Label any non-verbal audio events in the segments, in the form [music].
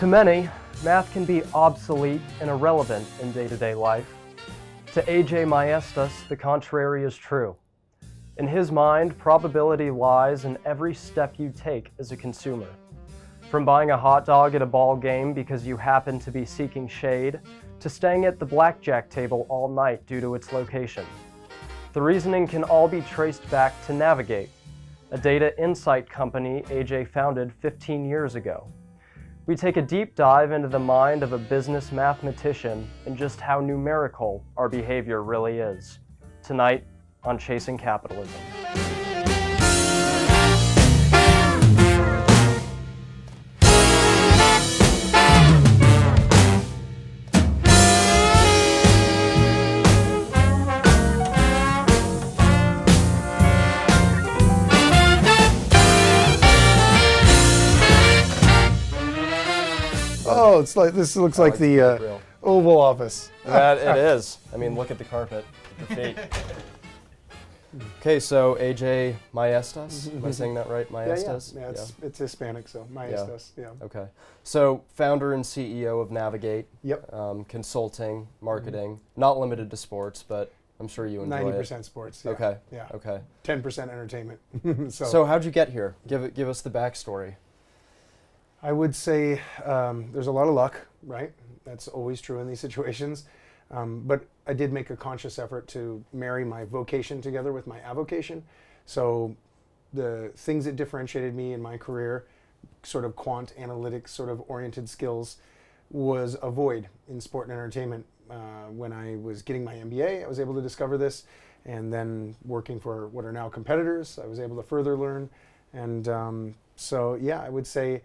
To many, math can be obsolete and irrelevant in day to day life. To AJ Maestas, the contrary is true. In his mind, probability lies in every step you take as a consumer. From buying a hot dog at a ball game because you happen to be seeking shade, to staying at the blackjack table all night due to its location. The reasoning can all be traced back to Navigate, a data insight company AJ founded 15 years ago. We take a deep dive into the mind of a business mathematician and just how numerical our behavior really is. Tonight on Chasing Capitalism. Oh, it's like this looks like the uh, Oval Office. [laughs] That it is. I mean, look at the carpet, at the feet. [laughs] Okay, so AJ Maestas. Am I [laughs] saying that right? Yeah, yeah, Maestas? yeah. It's, it's Hispanic, so Maestas. Yeah. Okay. So, founder and CEO of Navigate, Yep. um, consulting, marketing, not limited to sports, but I'm sure you enjoy Ninety it. percent sports. Yeah. Okay. Yeah. Okay. Ten percent entertainment. so, So, how'd you get here? Give it. Give us the backstory. I would say um, there's a lot of luck, right? That's always true in these [laughs] situations. Um, but I did make a conscious effort to marry my vocation together with my avocation. So the things that differentiated me in my career, sort of quant analytics, sort of oriented skills, was a void in sport and entertainment. Uh, when I was getting my MBA, I was able to discover this, and then working for what are now competitors, I was able to further learn. And um, so, yeah, I would say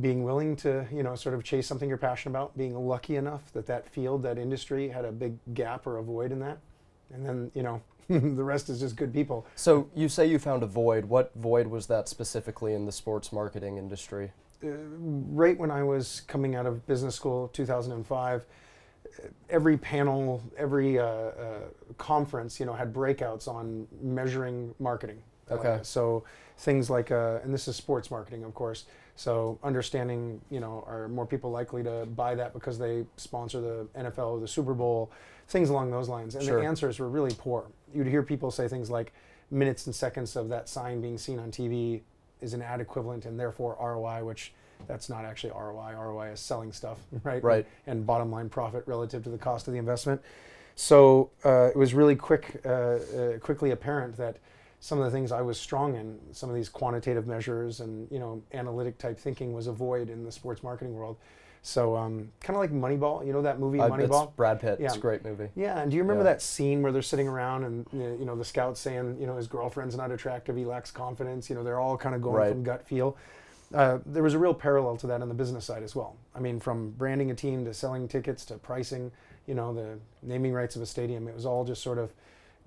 being willing to you know sort of chase something you're passionate about being lucky enough that that field that industry had a big gap or a void in that and then you know [laughs] the rest is just good people So, you say you found a void. What void was that specifically in the sports marketing industry? uh, right when i was coming out of business school 2005 uh, every panel every uh, uh, conference you know had breakouts on measuring marketing Okay. Uh, so things like uh, and this is sports marketing of course so understanding you know are more people likely to buy that because they sponsor the nfl or the super bowl things along those lines. And Sure. the answers were really poor. You'd hear people say things like minutes and seconds of that sign being seen on tv is an ad equivalent and therefore roi which that's not actually roi roi is selling stuff right? Right. and bottom line profit relative to the cost of the investment. So uh, it was really quick, uh, uh, quickly apparent that some of the things I was strong in, some of these quantitative measures and you know analytic type thinking, was a void in the sports marketing world. So um, kind of like Moneyball, you know that movie Uh, Moneyball. it's Brad Pitt. Yeah. It's a great movie. Yeah, and do you remember Yeah. that scene where they're sitting around and you know the scout saying you know his girlfriend's not attractive, he lacks confidence. You know they're all kind of going Right. from gut feel. Uh, there was a real parallel to that on the business side as well. I mean, from branding a team to selling tickets to pricing, you know, the naming rights of a stadium, it was all just sort of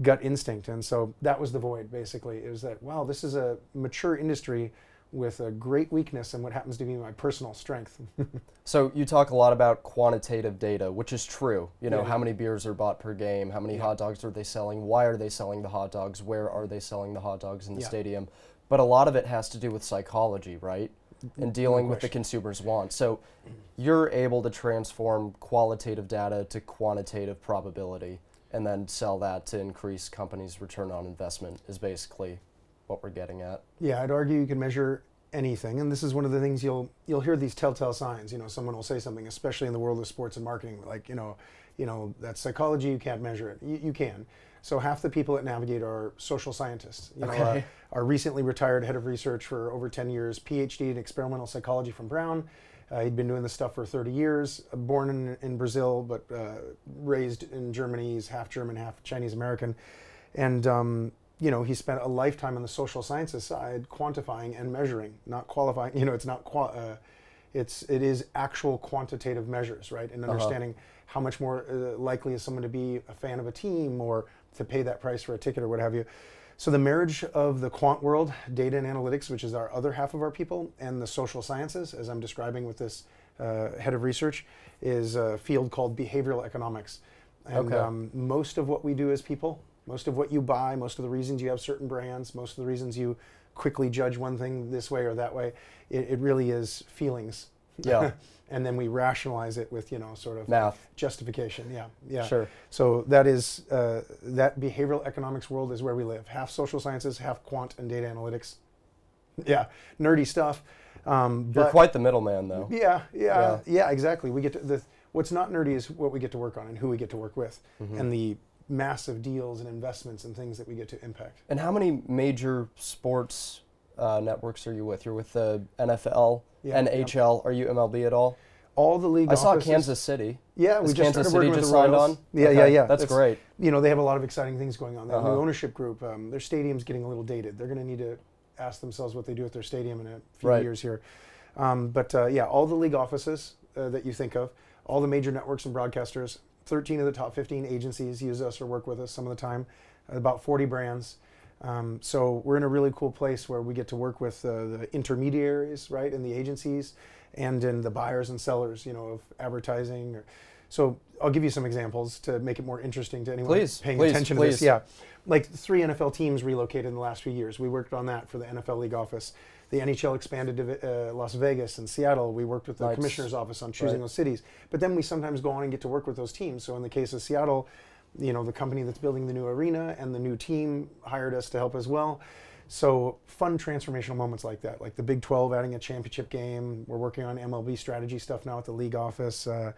gut instinct. And so that was the void, basically. It was that, wow, this is a mature industry with a great weakness and what happens to be my personal strength. [laughs] So you talk a lot about quantitative data, which is true. You know, Yeah. how many beers are bought per game? How many Yeah. hot dogs are they selling? Why are they selling the hot dogs? Where are they selling the hot dogs in the Yeah. stadium? But a lot of it has to do with psychology, right? And dealing with the consumer's wants. So you're able to transform qualitative data to quantitative probability and then sell that to increase companies' return on investment is basically what we're getting at. Yeah, I'd argue you can measure anything, and this is one of the things you'll you'll hear these telltale signs. You know, someone will say something, especially in the world of sports and marketing, like you know, you know that's psychology. You can't measure it. You, you can. So half the people at Navigate are social scientists. You know, Okay. our, our recently retired head of research for over 10 years, PhD in experimental psychology from Brown. Uh, he'd been doing this stuff for 30 years. Uh, born in, in Brazil, but uh, raised in Germany. He's half German, half Chinese American, and um, you know he spent a lifetime on the social sciences side, quantifying and measuring, not qualifying. You know, it's not qua- uh, it's it is actual quantitative measures, right? And understanding how much more uh, likely is someone to be a fan of a team or to pay that price for a ticket or what have you. So the marriage of the quant world, data and analytics, which is our other half of our people, and the social sciences, as I'm describing with this uh, head of research, is a field called behavioral economics. And Okay. um, most of what we do as people, most of what you buy, most of the reasons you have certain brands, most of the reasons you quickly judge one thing this way or that way, it, it really is feelings. Yeah. [laughs] and then we rationalize it with you know sort of Math. justification. Yeah, yeah. Sure. So that is uh, that behavioral economics world is where we live. Half social sciences, half quant and data analytics. Yeah, nerdy stuff. Um, You're quite the middleman, though. yeah, yeah, Yeah. yeah, exactly. We get to the what's not nerdy is what we get to work on and who we get to work with, Mm-hmm. and the massive deals and investments and things that we get to impact. And how many major sports uh, networks are you with? You're with the NFL, Yeah. NHL. Are you MLB at all? All the league. I saw Kansas City. Yeah, we Is just Kansas started City working with the signed Royals. on? Yeah, Okay, yeah, yeah. That's great. You know, they have a lot of exciting things going on. They have a Uh-huh. new ownership group. Um, their stadium's getting a little dated. They're going to need to ask themselves what they do with their stadium in a few Right. years here. Um, but uh, yeah, all the league offices uh, that you think of, all the major networks and broadcasters, 13 of the top 15 agencies use us or work with us some of the time, about 40 brands. Um, so we're in a really cool place where we get to work with uh, the intermediaries, right, in the agencies, and in the buyers and sellers, you know, of advertising. Or, so I'll give you some examples to make it more interesting to anyone Please, paying please, attention to this. Yeah, like three NFL teams relocated in the last few years. We worked on that for the NFL league office. The NHL expanded to uh, Las Vegas and Seattle. We worked with the commissioner's office on choosing Right. those cities. But then we sometimes go on and get to work with those teams. So in the case of Seattle, you know, the company that's building the new arena and the new team hired us to help as well. So fun transformational moments like that, like the Big 12 adding a championship game. We're working on MLB strategy stuff now at the league office. Uh,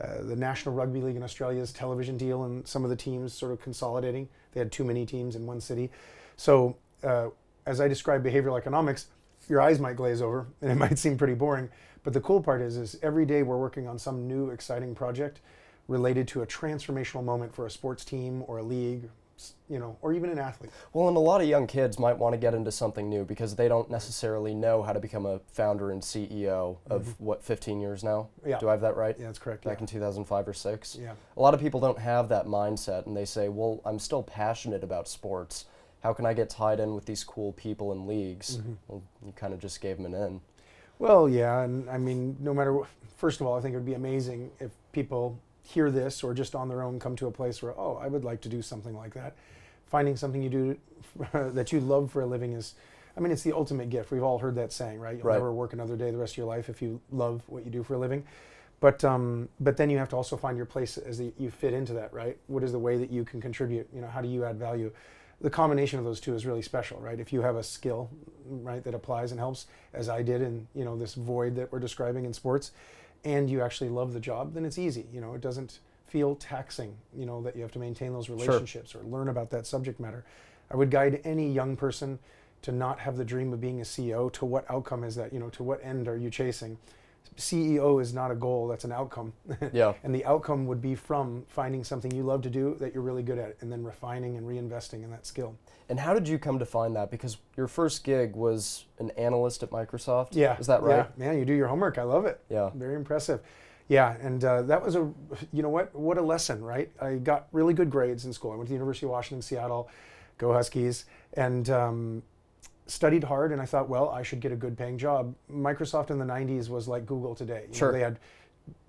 uh, the National Rugby League in Australia's television deal and some of the teams sort of consolidating. They had too many teams in one city. So uh, as I describe behavioral economics, your eyes might glaze over and it [laughs] might seem pretty boring. But the cool part is, is every day we're working on some new exciting project related to a transformational moment for a sports team or a league, you know, or even an athlete. Well, and a lot of young kids might want to get into something new because they don't necessarily know how to become a founder and CEO of what 15 years now. Mm-hmm. Yeah. Do I have that right? Yeah, that's correct. Back yeah. in 2005 or six. Yeah. A lot of people don't have that mindset, and they say, "Well, I'm still passionate about sports. How can I get tied in with these cool people and leagues?" Mm-hmm. Well, you kind of just gave them an in. Well, yeah, and I mean, no matter what, first of all, I think it would be amazing if people hear this or just on their own come to a place where, oh, I would like to do something like that. Finding something you do [laughs] that you love for a living is, I mean, it's the ultimate gift. We've all heard that saying, right? You'll Right. never work another day the rest of your life if you love what you do for a living. But um, but then you have to also find your place as the, you fit into that, right? What is the way that you can contribute? You know, how do you add value? The combination of those two is really special, right? If you have a skill, right, that applies and helps, as I did in you know this void that we're describing in sports, and you actually love the job, then it's easy. You know, it doesn't feel taxing. You know that you have to maintain those relationships or learn about that subject matter. I would guide any young person to not have the dream of being a CEO. To what outcome is that? You know, to what end are you chasing? CEO is not a goal; that's an outcome. [laughs] Yeah. and the outcome would be from finding something you love to do that you're really good at, and then refining and reinvesting in that skill. And how did you come to find that? Because your first gig was an analyst at Microsoft. Yeah, Is that right? Yeah, man, you do your homework. I love it. Yeah. very impressive. Yeah, and uh, that was a, you know what, what a lesson, right? I got really good grades in school. I went to the University of Washington, Seattle, go Huskies, and um, studied hard. And I thought, well, I should get a good paying job. Microsoft in the '90s was like Google today. You know, Sure. they had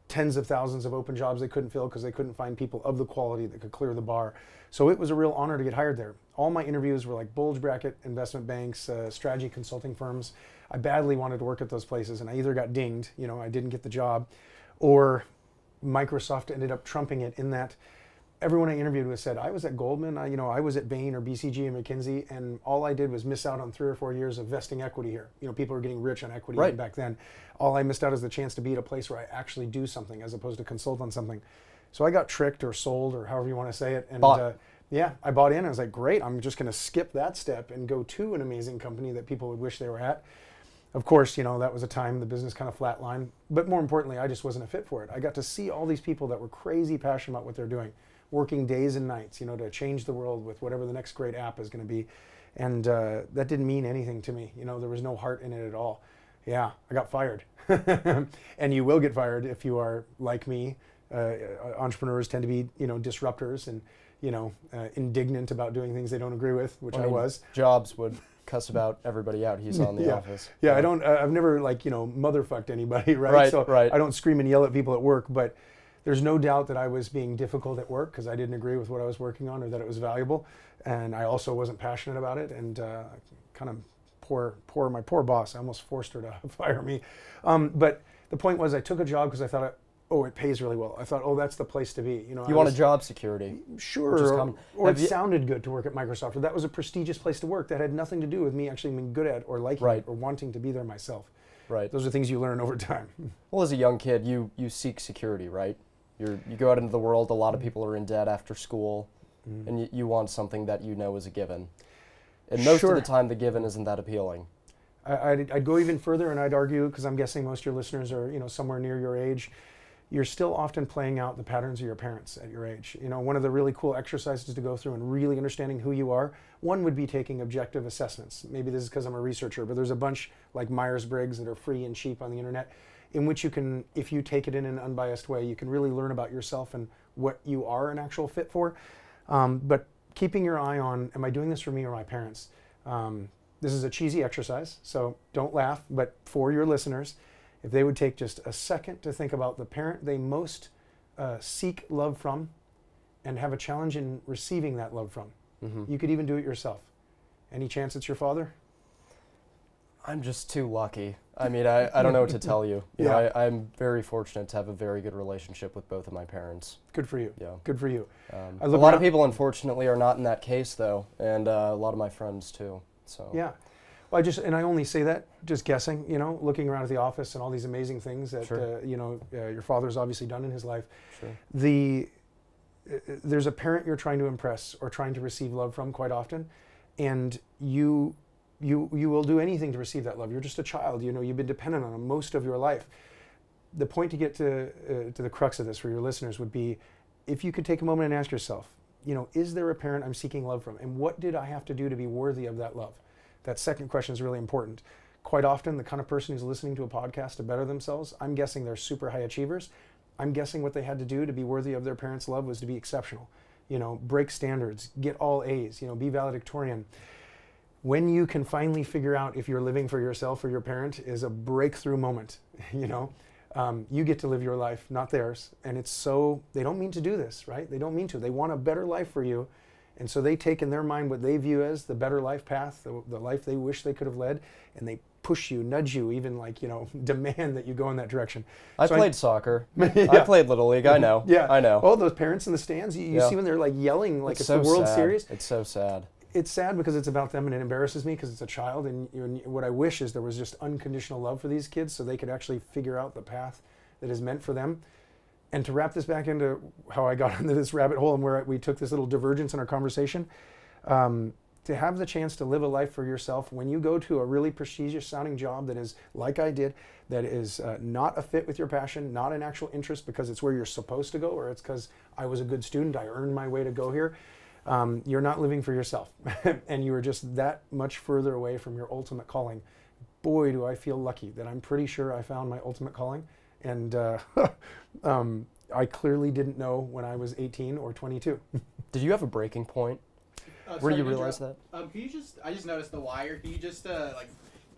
tens of thousands of open jobs they couldn't fill because they couldn't find people of the quality that could clear the bar. So it was a real honor to get hired there. All my interviews were like bulge bracket investment banks, uh, strategy consulting firms. I badly wanted to work at those places, and I either got dinged, you know, I didn't get the job, or Microsoft ended up trumping it in that everyone I interviewed with said I was at Goldman, I, you know, I was at Bain or BCG and McKinsey, and all I did was miss out on three or four years of vesting equity here. You know, people were getting rich on equity Right. back then. All I missed out is the chance to be at a place where I actually do something as opposed to consult on something. So I got tricked or sold or however you want to say it, and Uh, yeah, I bought in. I was like, great, I'm just going to skip that step and go to an amazing company that people would wish they were at. Of course, you know, that was a time the business kind of flatlined. But more importantly, I just wasn't a fit for it. I got to see all these people that were crazy passionate about what they're doing, working days and nights, you know, to change the world with whatever the next great app is going to be. And uh, that didn't mean anything to me. You know, there was no heart in it at all. Yeah, I got fired. [laughs] and you will get fired if you are like me. Uh, entrepreneurs tend to be, you know, disruptors and, you know, uh, indignant about doing things they don't agree with, which I, mean, was. Jobs would cuss about everybody out. He's on the [laughs] yeah. office. Yeah, I don't. Uh, I've never like you know motherfucked anybody, [laughs] right? Right, so right. I don't scream and yell at people at work, but there's no doubt that I was being difficult at work because I didn't agree with what I was working on or that it was valuable, and I also wasn't passionate about it, and uh, kind of poor, poor, my poor boss. I almost forced her to [laughs] fire me. Um, but the point was, I took a job because I thought, oh, it pays really well. I thought, oh, that's the place to be. You know, You I want a job security. Sure, or, or it you- sounded good to work at Microsoft, or that was a prestigious place to work. That had nothing to do with me actually being good at or liking Right. it or wanting to be there myself. Right. Those are things you learn over time. [laughs] Well, as a young kid, you you seek security, right? You're you go out into the world. A lot of people are in debt after school, Mm-hmm. and you, you want something that you know is a given. And most Sure. of the time, the given isn't that appealing. I, I'd, I'd go even further, and I'd argue because I'm guessing most of your listeners are, you know, somewhere near your age. You're still often playing out the patterns of your parents at your age. You know, one of the really cool exercises to go through and really understanding who you are. One would be taking objective assessments. Maybe this is because I'm a researcher, but there's a bunch like Myers Briggs that are free and cheap on the internet, in which you can, if you take it in an unbiased way, you can really learn about yourself and what you are an actual fit for. Um, but keeping your eye on, am I doing this for me or my parents? Um, this is a cheesy exercise, so don't laugh. But for your listeners, if they would take just a second to think about the parent they most uh, seek love from and have a challenge in receiving that love from, Mm-hmm. you could even do it yourself. Any chance it's your father? I'm just too lucky. I mean, I, I don't know what to tell you. you know, Yeah. I, I'm very fortunate to have a very good relationship with both of my parents. Good for you. Yeah. Good for you. Um, I a lot of people, unfortunately, are not in that case, though, and uh, a lot of my friends too. So Yeah. Well, I just and I only say that just guessing, you know, looking around at the office and all these amazing things that Sure. uh, you know uh, your father's obviously done in his life. sure. the uh, there's a parent you're trying to impress or trying to receive love from quite often and you you you will do anything to receive that love. You're just a child you know you've been dependent on them most of your life. The point to get to uh, to the crux of this for your listeners would be if you could take a moment and ask yourself you know is there a parent i'm seeking love from? And what did i have to do to be worthy of that love? That second question is really important. Quite often the kind of person who's listening to a podcast to better themselves i'm guessing they're super high achievers. I'm guessing what they had to do to be worthy of their parents' love was to be exceptional. You know, break standards, get all A's, you know, be valedictorian. When you can finally figure out if you're living for yourself or your parent is a breakthrough moment, [laughs] you know. Um, you get to live your life, not theirs. And it's so, they don't mean to do this, right? They don't mean to. They want a better life for you. And so they take in their mind what they view as the better life path, the, the life they wish they could have led, and they push you, nudge you, even like, you know, [laughs] demand that you go in that direction. I So played soccer. [laughs] I played little league. I know. Yeah, I know. Oh, those parents in the stands, you, you Yeah. see when they're like yelling like it's, so the World sad. Series. It's so sad. It's sad because it's about them and it embarrasses me because it's a child. And, and what I wish is there was just unconditional love for these kids so they could actually figure out the path that is meant for them. And to wrap this back into how I got [laughs] into this rabbit hole and where we took this little divergence in our conversation, um, to have the chance to live a life for yourself when you go to a really prestigious sounding job that is like I did, that is uh, not a fit with your passion, not an actual interest because it's where you're supposed to go, or it's because I was a good student, I earned my way to go here. Um, you're not living for yourself, [laughs] and you are just that much further away from your ultimate calling. Boy, do I feel lucky that I'm pretty sure I found my ultimate calling, and uh, [laughs] um, I clearly didn't know when I was 18 or 22. [laughs] Did you have a breaking point Uh, where sorry you to realized that? Um, can you just? I just noticed the wire. Can you just uh, like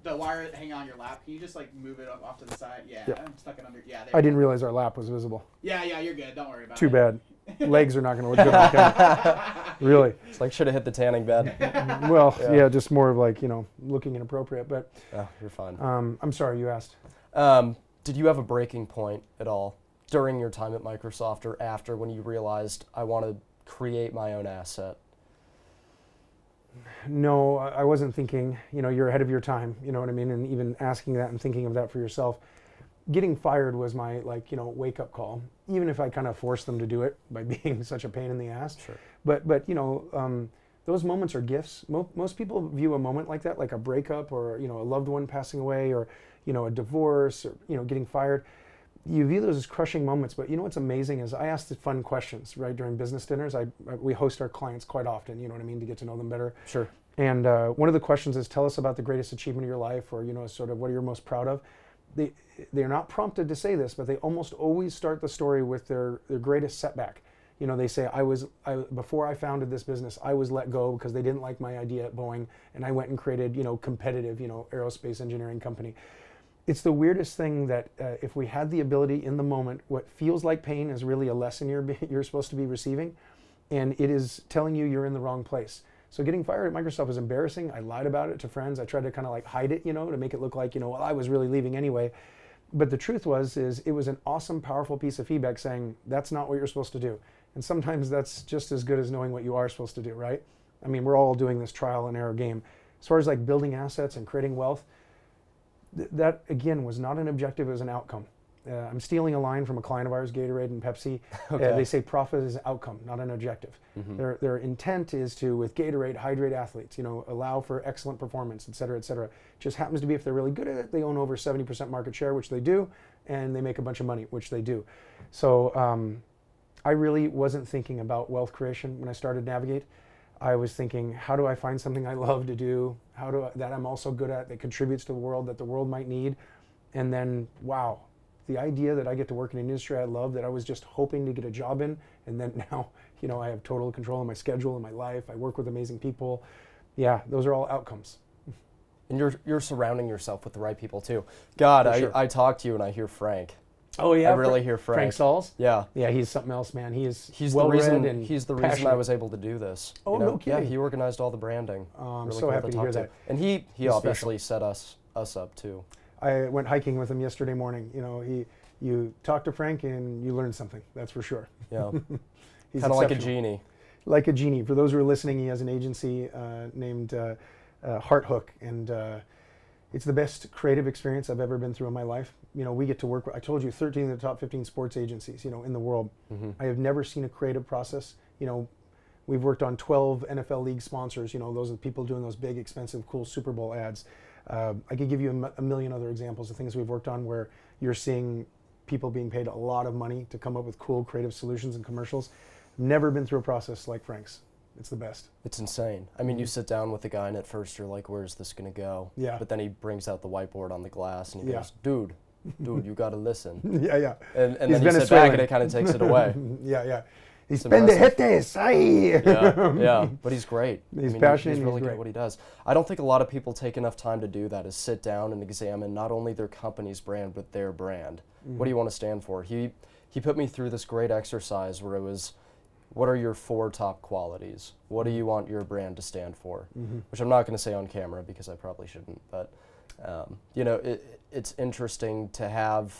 the wire hanging on your lap? Can you just like move it up off to the side? Yeah, Yeah. I'm stuck it under. Yeah, there I you didn't go. realize our lap was visible. Yeah, yeah, you're good. Don't worry about Too it. Too bad. Legs are not going to look good on camera. [laughs] Really. It's like should have hit the tanning bed. [laughs] Well, Yeah. yeah. just more of like, you know, looking inappropriate. But oh, you're fine. um, I'm sorry you asked. Um, did you have a breaking point at all during your time at Microsoft or after when you realized I want to create my own asset? No, I I wasn't thinking, you know, you're ahead of your time, you know what I mean? And even asking that and thinking of that for yourself. Getting fired was my, like, you know, wake up call, even if I kind of forced them to do it by [laughs] being such a pain in the ass. Sure. But, but you know, um, those moments are gifts. Mo- most people view a moment like that, like a breakup or, you know, a loved one passing away or, you know, a divorce or, you know, getting fired. You view those as crushing moments, but you know what's amazing is I ask the fun questions, right, during business dinners. I, I, we host our clients quite often, you know what I mean, to get to know them better. Sure. And uh, one of the questions is, tell us about the greatest achievement of your life, or you know, sort of what are you're most proud of. They're not prompted to say this, but they almost always start the story with their their greatest setback. You know, they say, I was I, before I founded this business, I was let go because they didn't like my idea at Boeing, and I went and created you know competitive you know aerospace engineering company. It's the weirdest thing that uh, if we had the ability in the moment, what feels like pain is really a lesson you're [laughs] you're supposed to be receiving, and it is telling you you're in the wrong place. So getting fired at Microsoft was embarrassing. I lied about it to friends. I tried to kind of like hide it, you know, to make it look like, you know, well, I was really leaving anyway. But the truth was, is it was an awesome, powerful piece of feedback saying that's not what you're supposed to do. And sometimes that's just as good as knowing what you are supposed to do, right? I mean, we're all doing this trial and error game. As far as like building assets and creating wealth, th- that again was not an objective; it was an outcome. Uh, I'm stealing a line from a client of ours, Gatorade and Pepsi. [laughs] Uh, they say profit is an outcome, not an objective. Their, their intent is to, with Gatorade, hydrate athletes, you know, allow for excellent performance, et cetera, et cetera. Just happens to be if they're really good at it, they own over 70% market share, which they do, and they make a bunch of money, which they do. So um, I really wasn't thinking about wealth creation when I started Navigate. I was thinking, how do I find something I love to do? How do I, that I'm also good at that contributes to the world that the world might need? And then, wow, the idea that I get to work in an industry I love that I was just hoping to get a job in, and then [laughs] now, you know, I have total control of my schedule and my life. I work with amazing people. Yeah, those are all outcomes. And you're you're surrounding yourself with the right people too. God, For I, sure. I talk to you and I hear Frank. Oh yeah, I really hear Frank Frank. Sauls. Yeah. Yeah, he's something else, man. He is He's well the reason. and He's the reason I was able to do this. Oh, you know? no kidding. Yeah, he organized all the branding. Oh, I'm Really so cool happy to talk hear that. And he he He's obviously set us us up too. I went hiking with him yesterday morning. You know, he you talk to Frank and you learn something. That's for sure. Yeah. [laughs] He's kind of like a genie. like a genie. For those who are listening, he has an agency uh, named uh, uh, Heart Hook, and uh, it's the best creative experience I've ever been through in my life. You know, we get to work. with- I told you, 13 of the top 15 sports agencies. You know, in the world. I have never seen a creative process. You know, we've worked on 12 NFL league sponsors. You know, those are the people doing those big, expensive, cool Super Bowl ads. Uh, I could give you a, m- a million other examples of things we've worked on where you're seeing people being paid a lot of money to come up with cool, creative solutions and commercials. Never been through a process like Frank's. It's the best. It's insane. I mean, you sit down with the guy, and at first you're like, "Where's this gonna go?" Yeah. But then he brings out the whiteboard on the glass, and he Yeah. goes, "Dude, [laughs] dude, you gotta listen." [laughs] yeah, yeah. And, and then you sit back, and it kind of takes it away. [laughs] yeah, yeah. He's pendejetes. Ay. yeah, yeah, but he's [laughs] great. He's I mean, passionate He's really he's good great. at what he does. I don't think a lot of people take enough time to do that. Is sit down and examine not only their company's brand but their brand. What Mm-hmm. do you want to stand for? He he put me through this great exercise where it was, what are your four top qualities? What do Mm-hmm. you want your brand to stand for? Which I'm not going to say on camera because I probably shouldn't. But um, you know, it, it's interesting to have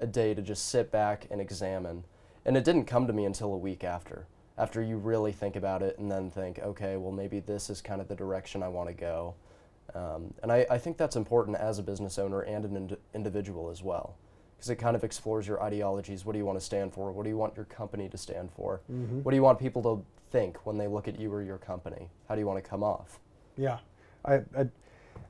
a day to just sit back and examine. And it didn't come to me until a week after. After you really think about it and then think, okay, well, maybe this is kind of the direction I want to go. Um, and I, I think that's important as a business owner and an ind- individual as well. Because it kind of explores your ideologies. What do you want to stand for? What do you want your company to stand for? Mm-hmm. What do you want people to think when they look at you or your company? How do you want to come off? Yeah, I, I,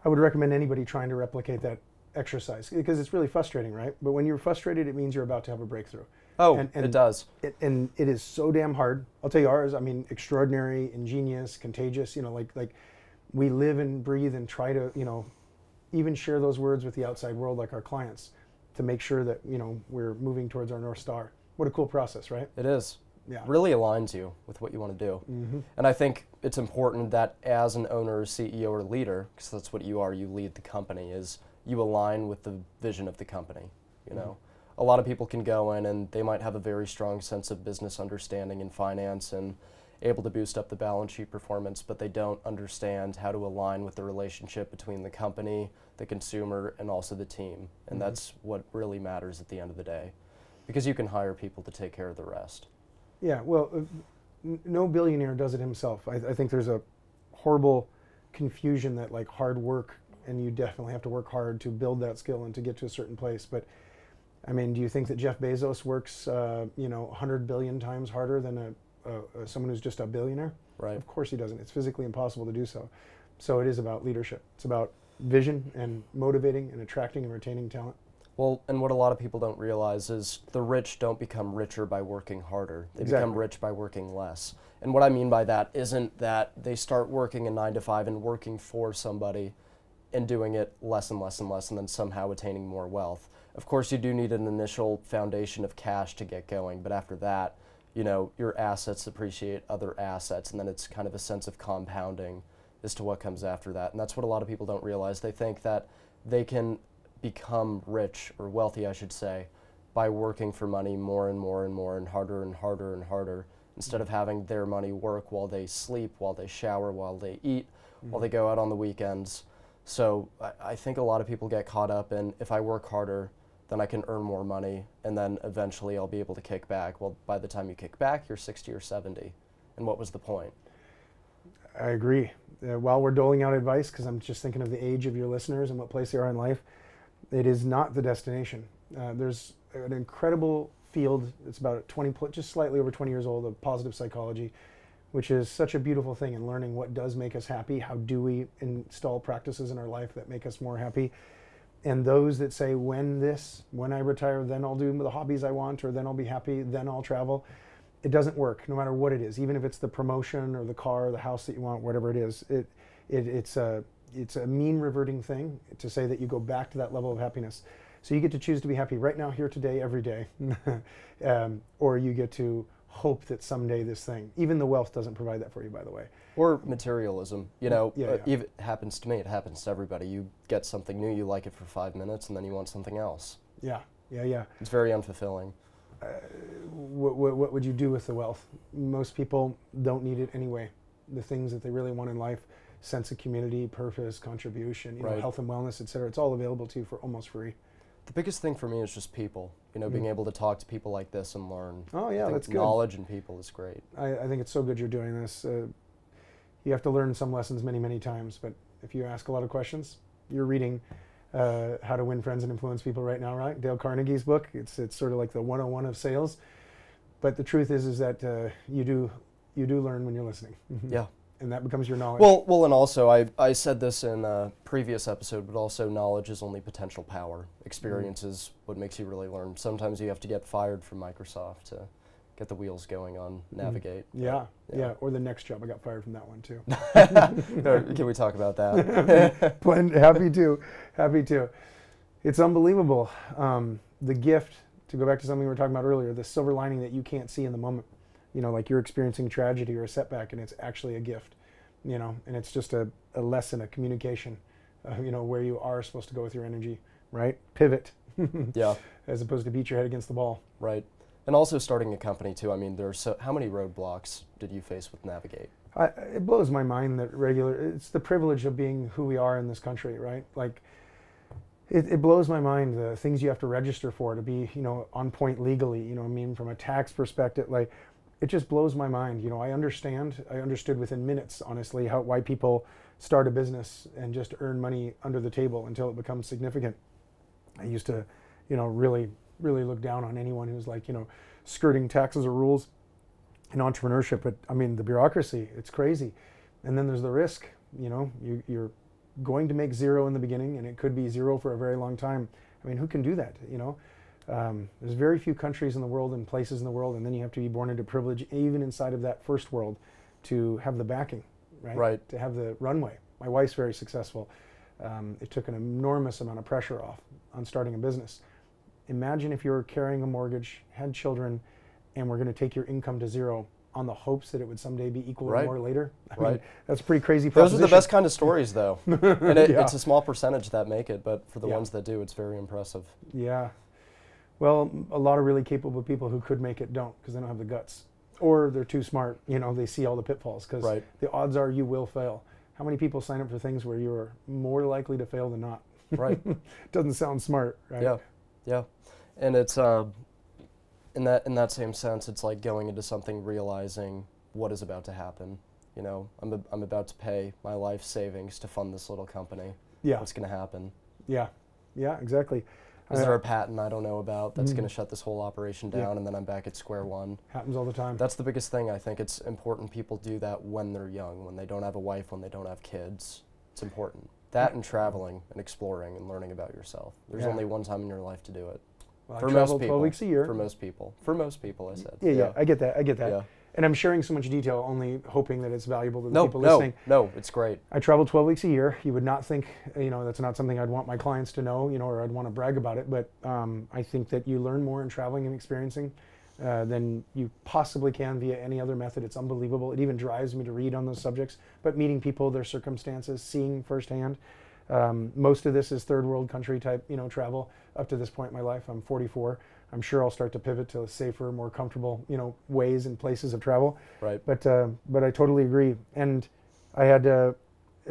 I would recommend anybody trying to replicate that exercise because it's really frustrating, right? But when you're frustrated, it means you're about to have a breakthrough. Oh, And- it does. It, and it is so damn hard. I'll tell you ours. I mean, extraordinary, ingenious, contagious. You know, like like we live and breathe and try to you know even share those words with the outside world, like our clients, to make sure that you know we're moving towards our north star. What a cool process, right? It is. Yeah. Really aligns you with what you want to do. Mm-hmm. And I think it's important that as an owner, CEO, or leader, because that's what you are, you lead the company, is you align with the vision of the company. You know, a lot of people can go in and they might have a very strong sense of business understanding and finance and able to boost up the balance sheet performance, but they don't understand how to align with the relationship between the company, the consumer, and also the team. And that's what really matters at the end of the day. Because you can hire people to take care of the rest. Yeah, well, uh, n- no billionaire does it himself. I, I think there's a horrible confusion that like hard work, and you definitely have to work hard to build that skill and to get to a certain place. But I mean, do you think that Jeff Bezos works, uh, you know, 100 billion times harder than a, a, a someone who's just a billionaire? Right. Of course he doesn't. It's physically impossible to do so. So it is about leadership. It's about vision and motivating and attracting and retaining talent. Well, and what a lot of people don't realize is the rich don't become richer by working harder. They become rich by working less. And what I mean by that isn't that they start working a nine to five and working for somebody and doing it less and less and less and then somehow attaining more wealth. Of course, you do need an initial foundation of cash to get going, but after that, you know, your assets appreciate other assets, and then it's kind of a sense of compounding as to what comes after that. And that's what a lot of people don't realize. They think that they can become rich or wealthy, I should say, by working for money more and more and more and harder and harder and harder. instead of mm-hmm. having their money work while they sleep, while they shower, while they eat, while they mm-hmm. go out on the weekends. So I, I think a lot of people get caught up in if I work harder, then I can earn more money, and then eventually I'll be able to kick back. Well, by the time you kick back, you're 60 or 70. And what was the point? I agree. Uh, while we're doling out advice, because I'm just thinking of the age of your listeners and what place they are in life, it is not the destination. Uh, there's an incredible field. It's about 20, pl- just slightly over 20 years old of positive psychology, which is such a beautiful thing in learning what does make us happy. How do we install practices in our life that make us more happy? And those that say, when this, when I retire, then I'll do the hobbies I want, or then I'll be happy, then I'll travel. It doesn't work, no matter what it is. Even if it's the promotion or the car, or the house that you want, whatever it is. It, it it's a it's a mean reverting thing to say that you go back to that level of happiness. So you get to choose to be happy right now, here, today, every day, [laughs] um, or you get to hope that someday this thing, even the wealth doesn't provide that for you, by the way. Or materialism. You know, Yeah, uh, yeah. ev- it happens to me, it happens to everybody. You get something new, you like it for five minutes, and then you want something else. Yeah, yeah, yeah. It's very unfulfilling. What, what, what would you do with the wealth? Most people don't need it anyway. The things that they really want in life, sense of community, purpose, contribution, you know, health and wellness, et cetera. It's all available to you for almost free. The biggest thing for me is just people. You know, being Mm. able to talk to people like this and learn. Oh yeah, that's good. Knowledge and people is great. I, I think it's so good you're doing this. Uh, you have to learn some lessons many, many times, but if you ask a lot of questions, you're reading uh, How to Win Friends and Influence People right now, right? Dale Carnegie's book. It's it's sort of like the 101 of sales. But the truth is, is that uh, you do you do learn when you're listening. [laughs] Yeah. And that becomes your knowledge. Well, well, and also I, I said this in a previous episode, but also knowledge is only potential power. Experience is what makes you really learn. Sometimes you have to get fired from Microsoft to get the wheels going on Navigate. yeah, yeah, yeah. Or the next job, I got fired from that one too. [laughs] [laughs] Can we talk about that? [laughs] Happy to, happy to. It's unbelievable. Um, the gift, to go back to something we were talking about earlier, the silver lining that you can't see in the moment. You know, like you're experiencing tragedy or a setback, and it's actually a gift. You know, and it's just a, a lesson, a communication. Uh, you know, where you are supposed to go with your energy, right? Pivot, [laughs] yeah, as opposed to beat your head against the ball. right. And also starting a company too. I mean, there's so how many roadblocks did you face with Navigate? I, it blows my mind that regular it's the privilege of being who we are in this country right like it, it blows my mind the things you have to register for to be you know on point legally you know i mean from a tax perspective like it just blows my mind. You know i understand i understood within minutes honestly how why people start a business and just earn money under the table until it becomes significant. I used to you know really really look down on anyone who's like you know skirting taxes or rules in entrepreneurship but i mean the bureaucracy it's crazy. And then there's the risk you know you, you're going to make zero in the beginning and it could be zero for a very long time. I mean who can do that you know um, there's very few countries in the world and places in the world and then you have to be born into privilege even inside of that first world to have the backing right Right. to have the runway my wife's very successful um, it took an enormous amount of pressure off on starting a business imagine if you're carrying a mortgage had children and we're going to take your income to zero on the hopes that it would someday be equal Right. or more later. [laughs] I mean, Right. that's a pretty crazy Those are the best kind of stories, though. [laughs] and it, Yeah. it's a small percentage that make it, but for the Yeah. ones that do, it's very impressive. Yeah. Well, a lot of really capable people who could make it don't because they don't have the guts. Or they're too smart. You know, they see all the pitfalls because Right. the odds are you will fail. How many people sign up for things where you're more likely to fail than not? Right. [laughs] Doesn't sound smart, right? Yeah, yeah, and it's uh, in that in that same sense, it's like going into something realizing what is about to happen. You know, I'm a, I'm about to pay my life savings to fund this little company. Yeah. What's going to happen? Yeah. Yeah, exactly. Is there a patent I don't know about that's Mhm. going to shut this whole operation Yeah. down, and then I'm back at square one? happens all the time. That's the biggest thing. I think it's important people do that when they're young, when they don't have a wife, when they don't have kids. It's important. That and traveling and exploring and learning about yourself. There's Yeah. only one time in your life to do it. Well, for most people. 12 weeks a year. For most people. For most people, I said. yeah, yeah, I get that. I get that. And I'm sharing so much detail, only hoping that it's valuable to the No, people no, listening. no, it's great. I travel 12 weeks a year. You would not think, you know, that's not something I'd want my clients to know, you know, or I'd want to brag about it. But um, I think that you learn more in traveling and experiencing uh, than you possibly can via any other method. It's unbelievable. It even drives me to read on those subjects. But meeting people, their circumstances, seeing firsthand, Um, most of this is third world country type, you know, travel. Up to this point in my life, I'm 44. I'm sure I'll start to pivot to safer, more comfortable, you know, ways and places of travel. Right. But uh, but I totally agree. And I had uh,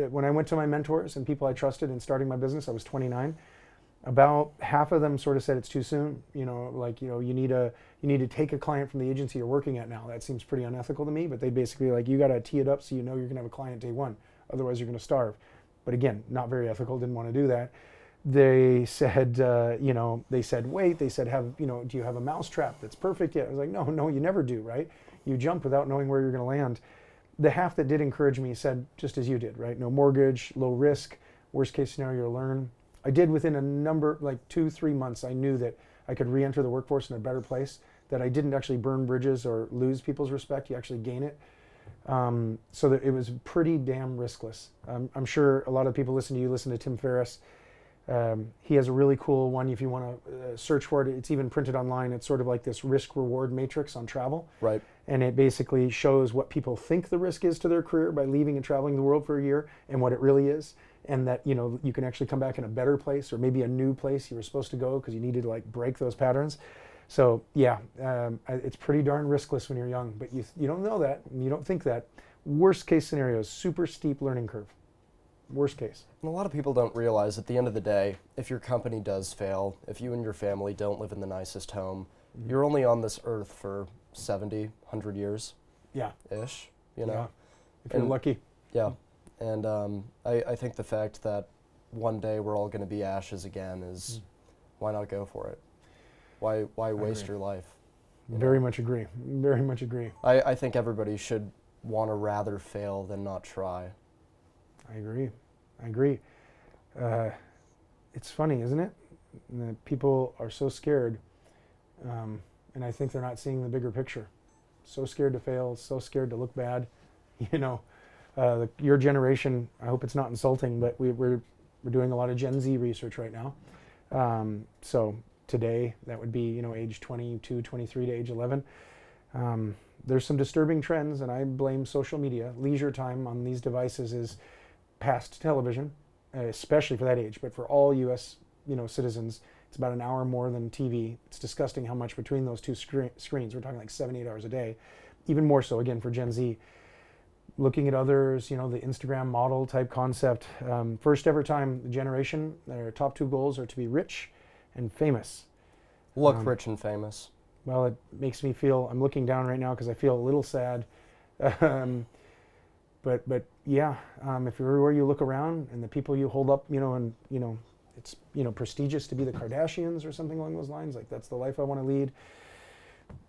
when I went to my mentors and people I trusted in starting my business, I was 29. About half of them sort of said it's too soon. You know, like you know, you need a you need to take a client from the agency you're working at now. That seems pretty unethical to me. But they basically like you got to tee it up so you know you're gonna have a client day one. Otherwise, you're gonna starve. But again, not very ethical. Didn't want to do that. They said, uh, you know, they said, wait. They said, have you know, do you have a mouse trap that's perfect yet? I was like, no, no, you never do, right? You jump without knowing where you're going to land. The half that did encourage me said, just as you did, right? No mortgage, low risk, worst case scenario, learn. I did within a number, like two, three months, I knew that I could re enter the workforce in a better place, that I didn't actually burn bridges or lose people's respect. You actually gain it. Um, so that it was pretty damn riskless. Um, I'm sure a lot of people listen to you, listen to Tim Ferriss. Um, he has a really cool one. If you want to uh, search for it, it's even printed online. It's sort of like this risk reward matrix on travel. Right. And it basically shows what people think the risk is to their career by leaving and traveling the world for a year and what it really is. And that, you know, you can actually come back in a better place or maybe a new place you were supposed to go because you needed to like break those patterns. So yeah, um, it's pretty darn riskless when you're young, but you, you don't know that, you don't think that. Worst case scenario is super steep learning curve. Worst case. And a lot of people don't realize at the end of the day, if your company does fail, if you and your family don't live in the nicest home, Mhm. you're only on this earth for 70, 100 years Yeah. ish, you know? Yeah. If you're And- lucky. Yeah. And um, I, I think the fact that one day we're all going to be ashes again is why not go for it? Why, why waste your life? you Very know? much agree. Very much agree. I, I think everybody should want to rather fail than not try. I agree. I agree. Uh, it's funny, isn't it? People are so scared, um, and I think they're not seeing the bigger picture. So scared to fail, so scared to look bad. [laughs] You know, uh, the, your generation. I hope it's not insulting, but we, we're we're doing a lot of Gen Z research right now. Um, so today, that would be you know age 22, 23 to age 11. Um, there's some disturbing trends, and I blame social media. Leisure time on these devices is past television, uh, especially for that age. But for all U.S. you know citizens, it's about an hour more than TV. It's disgusting how much between those two scre- screens. We're talking like seven, eight hours a day. Even more so again for Gen Z. Looking at others, you know, the Instagram model type concept. Um, first ever time the generation, their top two goals are to be rich and famous. Look Um, rich and famous. Well, it makes me feel. I'm looking down right now because I feel a little sad. [laughs] Um, but but yeah, um, if everywhere you look around and the people you hold up, you know, and you know, it's you know prestigious to be the Kardashians or something along those lines. Like that's the life I want to lead.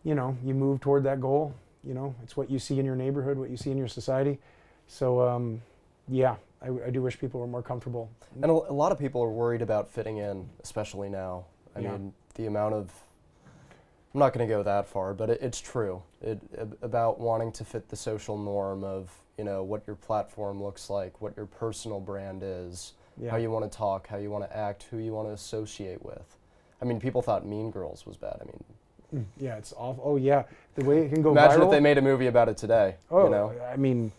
You know, you move toward that goal. You know, it's what you see in your neighborhood, what you see in your society. So um, yeah, I, I do wish people were more comfortable. And a, a lot of people are worried about fitting in, especially now. I Yeah. mean, the amount of. I'm not going to go that far, but it, it's true. It about wanting to fit the social norm of you know what your platform looks like, what your personal brand is, Yeah. how you want to talk, how you want to act, who you want to associate with. I mean, people thought Mean Girls was bad. I mean, Mm, yeah, it's awful. Oh yeah, the way it can go imagine viral. if they made a movie about it today. Oh, you know, I mean,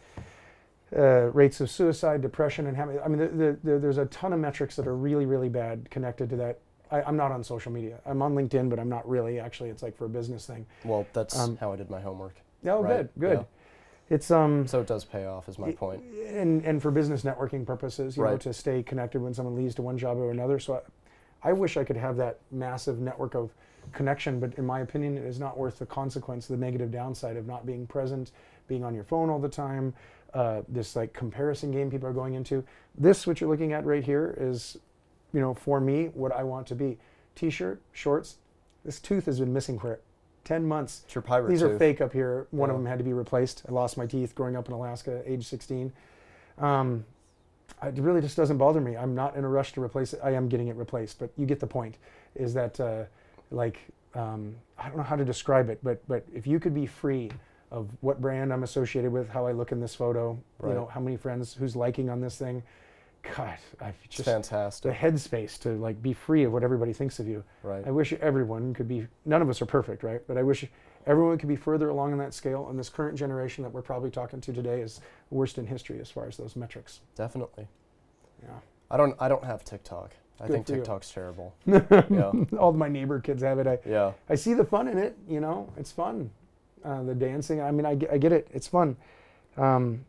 uh, rates of suicide, depression, and having, I mean, the, the, the, there's a ton of metrics that are really, really bad connected to that. I, I'm not on social media. I'm on LinkedIn, but I'm not really. Actually, it's like for a business thing. well, that's Um, how I did my homework. Oh, Right, good, good. yeah. It's um, So it does pay off, is my point. and and for business networking purposes, you know, to stay connected when someone leaves to one job or another. So, I, I wish I could have that massive network of connection, but in my opinion, it is not worth the consequence, the negative downside of not being present, being on your phone all the time. Uh, this like comparison game people are going into. This, what you're looking at right here, is, you know, for me, what I want to be. T-shirt, shorts. This tooth has been missing for 10 months. It's your pirate These are fake up here. One of them had to be replaced. I lost my teeth growing up in Alaska, age 16. Um, it really just doesn't bother me. I'm not in a rush to replace it. I am getting it replaced, but you get the point. Is that uh, like um, I don't know how to describe it, but but if you could be free of what brand I'm associated with, how I look in this photo, you know, how many friends, who's liking on this thing, God, I It's just fantastic. the headspace to like be free of what everybody thinks of you. Right. I wish everyone could be. None of us are perfect, right? But I wish everyone could be further along in that scale. And this current generation that we're probably talking to today is worst in history as far as those metrics. Definitely. Yeah. I don't. I don't have TikTok. I Good think for you. TikTok's terrible. [laughs] yeah. All my neighbor kids have it. I, Yeah. I see the fun in it. You know, it's fun. Uh, the dancing. I mean, I, get- I get it. It's fun. Um,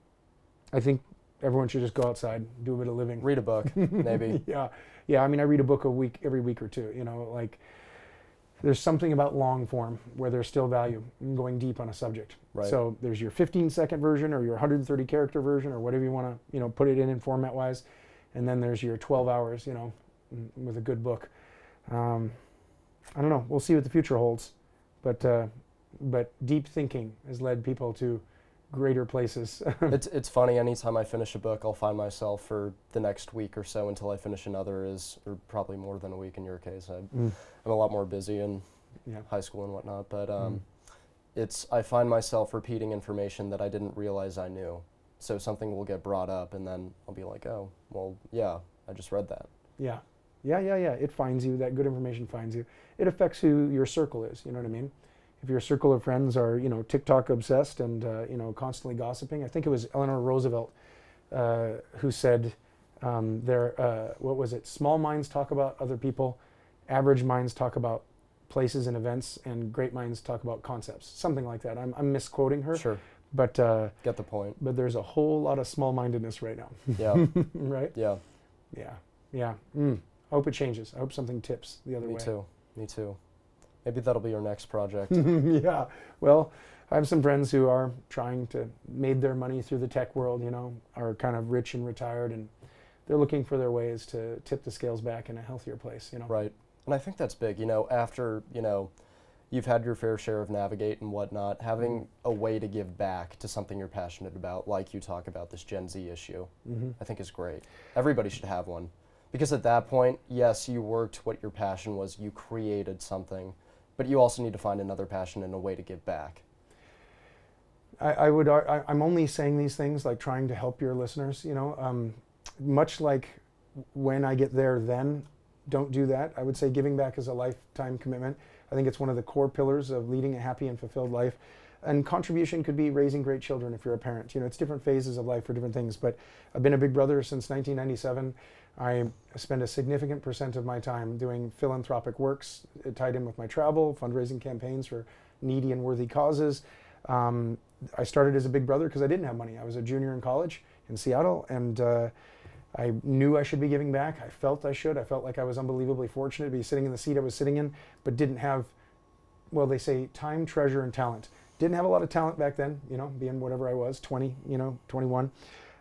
I think everyone should just go outside, do a bit of living. Read a book, [laughs] maybe. yeah, yeah. I mean, I read a book a week, every week or two. You know, like there's something about long form where there's still value in going deep on a subject. Right. So there's your 15 second version or your 130 character version or whatever you want to, you know, put it in in format wise, and then there's your 12 hours, you know, with a good book. Um, I don't know. We'll see what the future holds, but uh, but deep thinking has led people to greater places. [laughs] it's it's funny. Anytime I finish a book, I'll find myself for the next week or so until I finish another is, or probably more than a week in your case. I, Mm. I'm a lot more busy in Yeah. high school and whatnot, but um, it's I find myself repeating information that I didn't realize I knew. So something will get brought up, and then I'll be like, "Oh, well, yeah, I just read that." Yeah, yeah, yeah, yeah. It finds you. That good information finds you. It affects who your circle is. You know what I mean? If your circle of friends are, you know, TikTok obsessed and uh, you know constantly gossiping. I think it was Eleanor Roosevelt uh, who said, um, "There, uh, what was it? Small minds talk about other people, average minds talk about places and events, and great minds talk about concepts." Something like that. I'm, I'm misquoting her, Sure, but uh, get the point. but there's a whole lot of small-mindedness right now, Yeah, [laughs] right? yeah. Yeah, yeah. Mm. I hope it changes. I hope something tips the other Me way. Me too. Me too. Maybe that'll be your next project. [laughs] yeah. Well, I have some friends who are trying to made their money through the tech world. You know, are kind of rich and retired, and they're looking for their ways to tip the scales back in a healthier place. You know. Right. And I think that's big. You know, after, you know, you've had your fair share of navigate and whatnot, having a way to give back to something you're passionate about, like you talk about this Gen Z issue, Mm-hmm. I think is great. Everybody should have one. Because at that point, yes, you worked what your passion was, you created something, but you also need to find another passion and a way to give back. I, I would. I, I'm only saying these things like trying to help your listeners. You know, um, much like when I get there, then don't do that. I would say giving back is a lifetime commitment. I think it's one of the core pillars of leading a happy and fulfilled life. And contribution could be raising great children if you're a parent. You know, it's different phases of life for different things. But I've been a big brother since 1997. I spend a significant percent of my time doing philanthropic works uh, tied in with my travel, fundraising campaigns for needy and worthy causes. Um, I started as a big brother because I didn't have money. I was a junior in college in Seattle, and uh, I knew I should be giving back. I felt I should. I felt like I was unbelievably fortunate to be sitting in the seat I was sitting in, but didn't have, well, they say time, treasure, and talent. Didn't have a lot of talent back then, you know, being whatever I was, 20, you know, 21.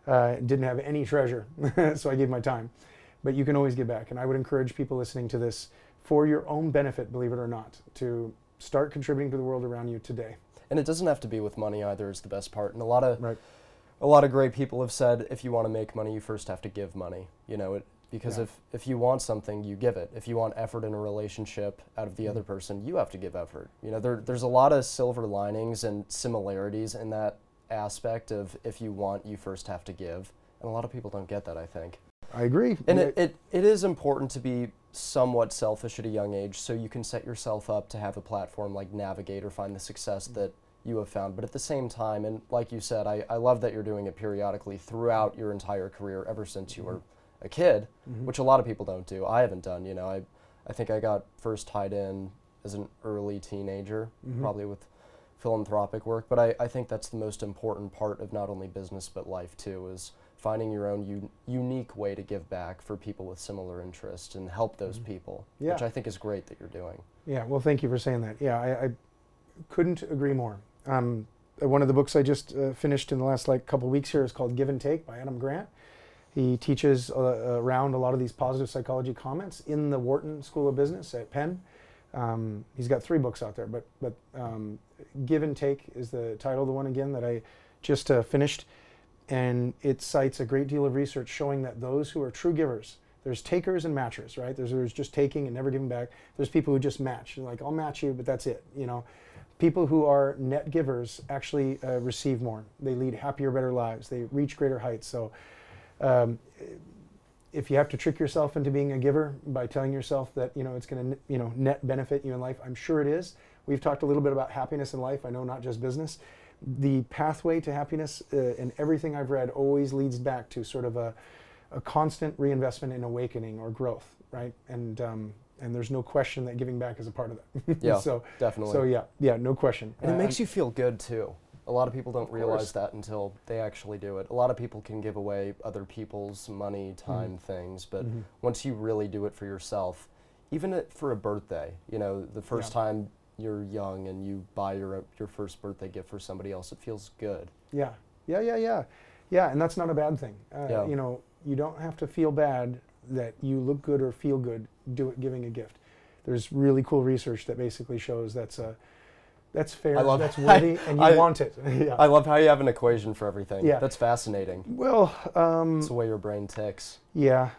Uh, didn't have any treasure, [laughs] so I gave my time. But you can always give back, and I would encourage people listening to this for your own benefit, believe it or not, to start contributing to the world around you today. And it doesn't have to be with money either is the best part. And a lot of Right. a lot of great people have said if you want to make money, you first have to give money. You know, it because Yeah. if if you want something, you give it. If you want effort in a relationship out of the Mm. other person, you have to give effort. You know, there there's a lot of silver linings and similarities in that aspect of if you want, you first have to give. And a lot of people don't get that, I think. I agree. And Yeah, it, it, it is important to be somewhat selfish at a young age so you can set yourself up to have a platform like Navigate or find the success that you have found. But at the same time, and like you said, I, I love that you're doing it periodically throughout your entire career ever since you were a kid, Mhm. which a lot of people don't do. I haven't done, you know, I, I think I got first tied in as an early teenager, Mhm. probably with philanthropic work. But I, I think that's the most important part of not only business but life too, is finding your own un- unique way to give back for people with similar interests and help those Mhm. people, Yeah. which I think is great that you're doing. Yeah, well, thank you for saying that. Yeah, I, I couldn't agree more. Um, one of the books I just uh, finished in the last like couple weeks here is called Give and Take by Adam Grant. He teaches uh, around a lot of these positive psychology comments in the Wharton School of Business at Penn. Um, he's got three books out there, but but um, Give and Take is the title of the one again that I just uh, finished, and it cites a great deal of research showing that those who are true givers, there's takers and matchers, right? There's there's just taking and never giving back. There's people who just match, They're like I'll match you, but that's it, you know. People who are net givers actually uh, receive more. They lead happier, better lives. They reach greater heights. So, um, if you have to trick yourself into being a giver by telling yourself that you know it's going to you know net benefit you in life, I'm sure it is. We've talked a little bit about happiness in life. I know not just business. The pathway to happiness uh, and everything I've read always leads back to sort of a a constant reinvestment in awakening or growth, right? And um, and there's no question that giving back is a part of that. [laughs] Yeah, so definitely. so yeah, yeah, no question. And it Uh, makes you feel good too. A lot of people don't Of realize that until they actually do it. A lot of people can give away other people's money, time, things, but Mhm. once you really do it for yourself, even it, for a birthday, you know, the first time you're young and you buy your your first birthday gift for somebody else, it feels good. Yeah, yeah, yeah, yeah, yeah, and that's not a bad thing. Uh, Yeah. You know, you don't have to feel bad that you look good or feel good do it giving a gift. There's really cool research that basically shows that's a that's fair, I love- that's [laughs] worthy, and you I- want it. [laughs] yeah. I love how you have an equation for everything. Yeah. That's fascinating. well, um, It's the way your brain ticks. yeah,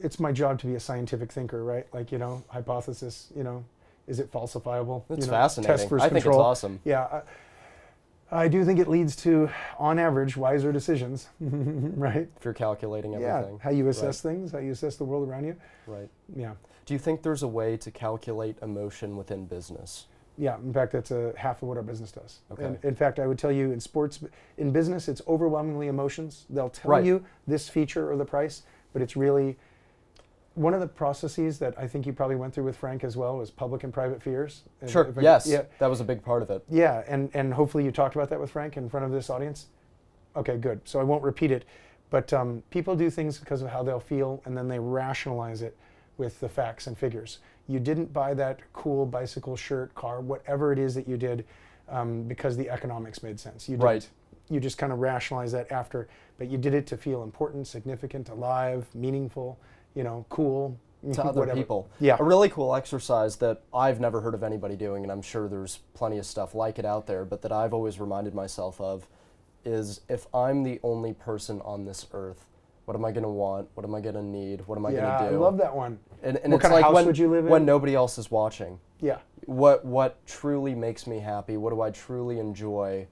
it's my job to be a scientific thinker, right? Like you know, hypothesis. You know, is it falsifiable? It's you know, fascinating. Test versus I think it's awesome. Yeah, I, I do think it leads to, on average, wiser decisions, [laughs] right? If you're calculating everything. Yeah, everything. how you assess things, how you assess the world around you. Right. Yeah, Do you think there's a way to calculate emotion within business? Yeah. In fact, that's a half of what our business does. Okay. And in fact, I would tell you in sports, in business, it's overwhelmingly emotions. They'll tell Right. you this feature or the price, but it's really one of the processes that I think you probably went through with Frank as well was public and private fears. And Sure. I- yes. Yeah. That was a big part of it. Yeah, and, and hopefully you talked about that with Frank in front of this audience. Okay, good. So I won't repeat it. But um, people do things because of how they'll feel, and then they rationalize it with the facts and figures. You didn't buy that cool bicycle, shirt, car, whatever it is that you did, um, because the economics made sense. You didn't. Right. You just kind of rationalize that after, but you did it to feel important, significant, alive, meaningful, you know, cool. [laughs] to other whatever. people. Yeah. A really cool exercise that I've never heard of anybody doing, and I'm sure there's plenty of stuff like it out there, but that I've always reminded myself of is if I'm the only person on this earth, what am I going to want? What am I going to need? What am I Yeah, gonna do? I love that one. And, and What it's kind of like house when, would you live in? when nobody else is watching. Yeah. What what truly makes me happy? What do I truly enjoy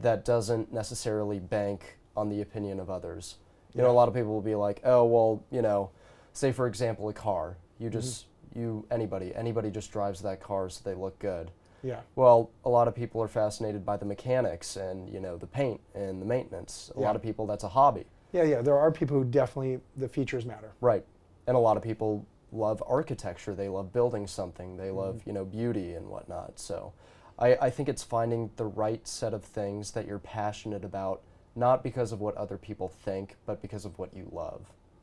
that doesn't necessarily bank on the opinion of others? You know, a lot of people will be like, "Oh, well, you know, say for example, a car. You Mm-hmm. just you anybody anybody just drives that car so they look good." Yeah. Well, a lot of people are fascinated by the mechanics and you know the paint and the maintenance. A Yeah. lot of people that's a hobby, Yeah, yeah. There are people who definitely the features matter. right? And a lot of people love architecture. They love building something. They Mm-hmm. love you know beauty and whatnot. So, I, I think it's finding the right set of things that you're passionate about, not because of what other people think, but because of what you love,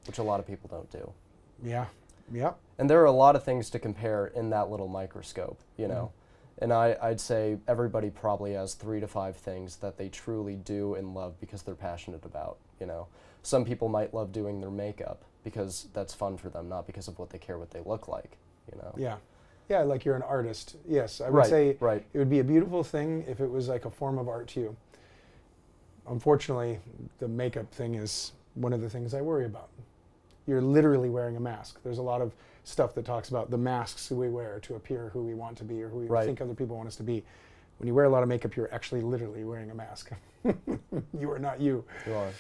which a lot of people don't do. Yeah. Yeah. And there are a lot of things to compare in that little microscope, you know. And I, I'd say everybody probably has three to five things that they truly do and love because they're passionate about, you know. Some people might love doing their makeup because that's fun for them, not because of what they care what they look like, you know. Yeah. Yeah, like you're an artist. Yes, I would Right, say right. it would be a beautiful thing if it was like a form of art to you. Unfortunately, the makeup thing is one of the things I worry about. You're literally wearing a mask. There's a lot of stuff that talks about the masks we wear to appear who we want to be or who we Right. think other people want us to be. When you wear a lot of makeup, you're actually literally wearing a mask. [laughs] you are not you. You are.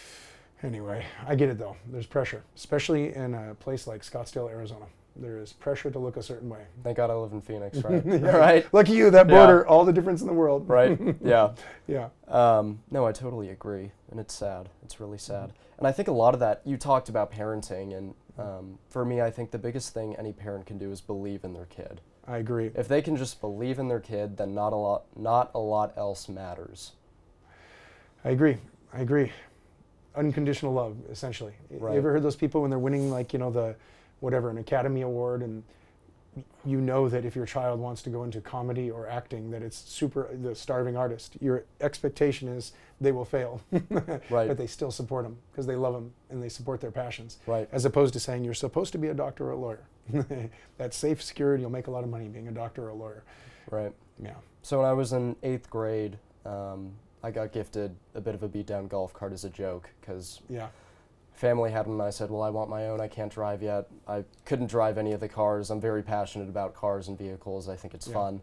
Anyway, I get it though. There's pressure, especially in a place like Scottsdale, Arizona. There is pressure to look a certain way. Thank God I live in Phoenix, [laughs] right? Yeah. [laughs] right? Lucky you, that Yeah. border, all the difference in the world. Right? Yeah. Yeah. Um, no, I totally agree, and it's sad. It's really sad. And I think a lot of that you talked about parenting, and um, for me, I think the biggest thing any parent can do is believe in their kid. I agree. If they can just believe in their kid, then not a lot, not a lot else matters. I agree. I agree. Unconditional love, essentially. Right. You ever heard those people when they're winning, like, you know, the whatever, an Academy Award, and you know that if your child wants to go into comedy or acting, that it's super, the starving artist. Your expectation is they will fail. [laughs] Right. But they still support them because they love them and they support their passions. Right. As opposed to saying you're supposed to be a doctor or a lawyer. [laughs] That's safe, secure, and you'll make a lot of money being a doctor or a lawyer. Right. Yeah. So when I was in eighth grade, um, I got gifted a bit of a beat down golf cart as a joke because Yeah. Family had one and I said, well, I want my own. I can't drive yet. I couldn't drive any of the cars. I'm very passionate about cars and vehicles. I think it's Yeah. fun.